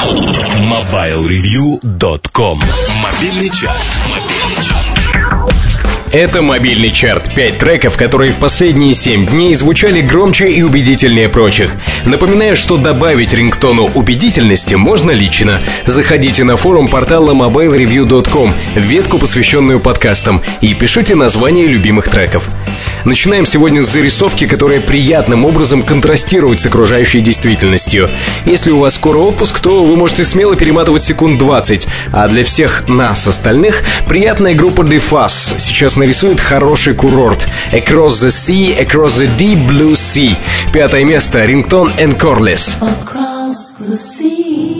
MobileReview.com Мобильный час. Это мобильный чарт. Пять треков, которые в последние семь дней звучали громче и убедительнее прочих. Напоминаю, что добавить рингтону убедительности можно лично. Заходите на форум портала mobilereview.com, ветку, посвященную подкастам, и пишите название любимых треков. Начинаем сегодня с зарисовки, которая приятным образом контрастирует с окружающей действительностью. Если у вас скоро отпуск, то вы можете смело перематывать секунд 20, а для всех нас остальных приятная группа Fuzz сейчас нарисует хороший курорт. Across the Sea, Across the Deep Blue Sea. Пятое место, Рингтон and Corliss. Across the sea,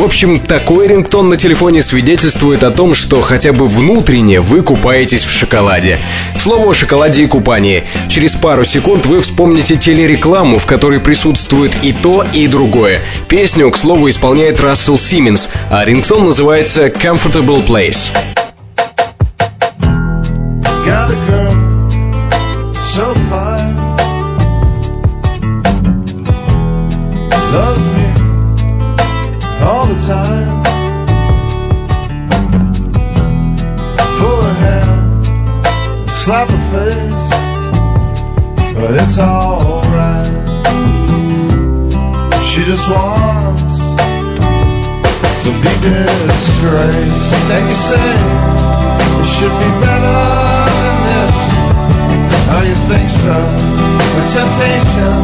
В общем, такой рингтон на телефоне свидетельствует о том, что хотя бы внутренне вы купаетесь в шоколаде. Слово о шоколаде и купании. Через пару секунд вы вспомните телерекламу, в которой присутствует и то, и другое. Песню, к слову, исполняет Рассел Симмонс, а рингтон называется Comfortable Place. Got a time. Pull her hair, slap her face, but it's alright. She just wants some big disgrace. And you say it should be better than this. Oh, you think so? The temptation,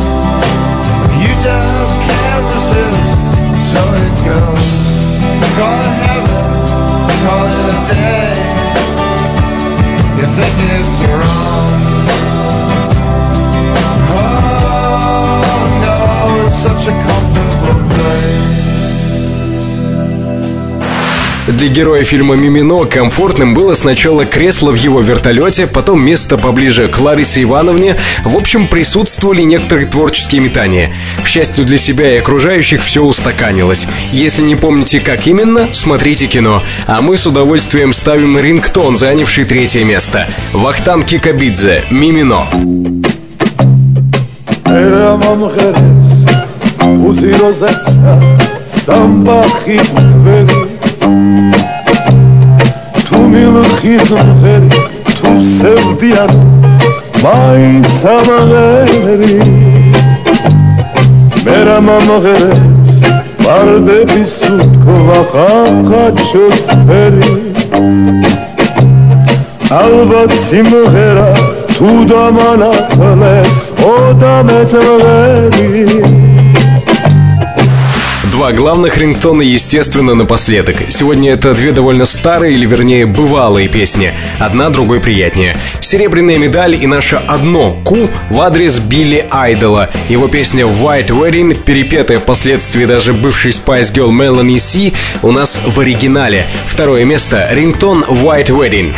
you just can't resist. So it goes. Call it heaven, call it a day. для героя фильма «Мимино» комфортным было сначала кресло в его вертолете, потом место поближе к Ларисе Ивановне. В общем, присутствовали некоторые творческие метания. К счастью для себя и окружающих, все устаканилось. Если не помните, как именно, смотрите кино. А мы с удовольствием ставим рингтон, занявший третье место. Вахтан Кикабидзе «Мимино». Сам бахизм ხის ფერი თუ სევდიან მაინც ამაღერი მე რა მომღერებს ვარდების უთქვა ხაჩოს ფერი. ალბათ სიმღერა თუ დამანათლეს ოდამეწმღერი Два главных рингтона, естественно, напоследок. Сегодня это две довольно старые, или вернее бывалые песни. Одна другой приятнее. Серебряная медаль и наше одно Ку в адрес Билли Айдола. Его песня White Wedding, перепетая впоследствии даже бывший Spice Girl Melanie Си, у нас в оригинале. Второе место рингтон White Wedding.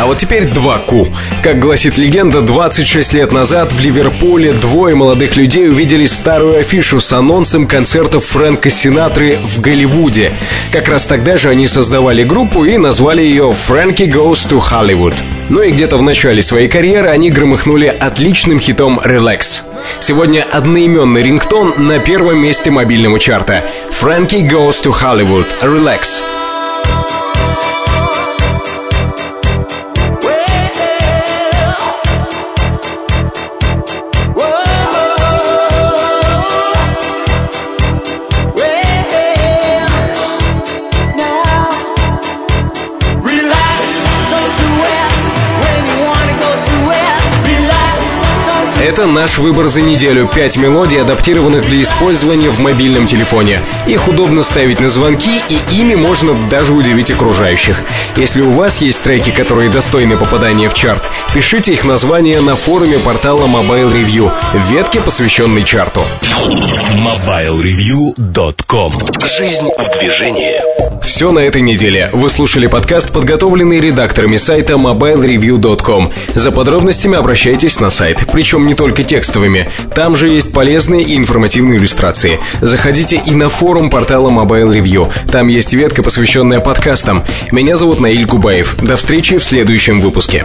А вот теперь два Ку. Как гласит легенда, 26 лет назад в Ливерпуле двое молодых людей увидели старую афишу с анонсом концертов Фрэнка Синатры в Голливуде. Как раз тогда же они создавали группу и назвали ее «Frankie Goes to Hollywood». Ну и где-то в начале своей карьеры они громыхнули отличным хитом «Relax». Сегодня одноименный рингтон на первом месте мобильного чарта. Frankie Goes to Hollywood. Relax. Это наш выбор за неделю. Пять мелодий, адаптированных для использования в мобильном телефоне. Их удобно ставить на звонки, и ими можно даже удивить окружающих. Если у вас есть треки, которые достойны попадания в чарт, пишите их название на форуме портала Mobile Review в ветке, посвященной чарту. MobileReview.com Жизнь в движении. Все на этой неделе. Вы слушали подкаст, подготовленный редакторами сайта mobilereview.com. За подробностями обращайтесь на сайт, причем не только текстовыми. Там же есть полезные и информативные иллюстрации. Заходите и на форум портала Mobile Review. Там есть ветка, посвященная подкастам. Меня зовут Наиль Губаев. До встречи в следующем выпуске.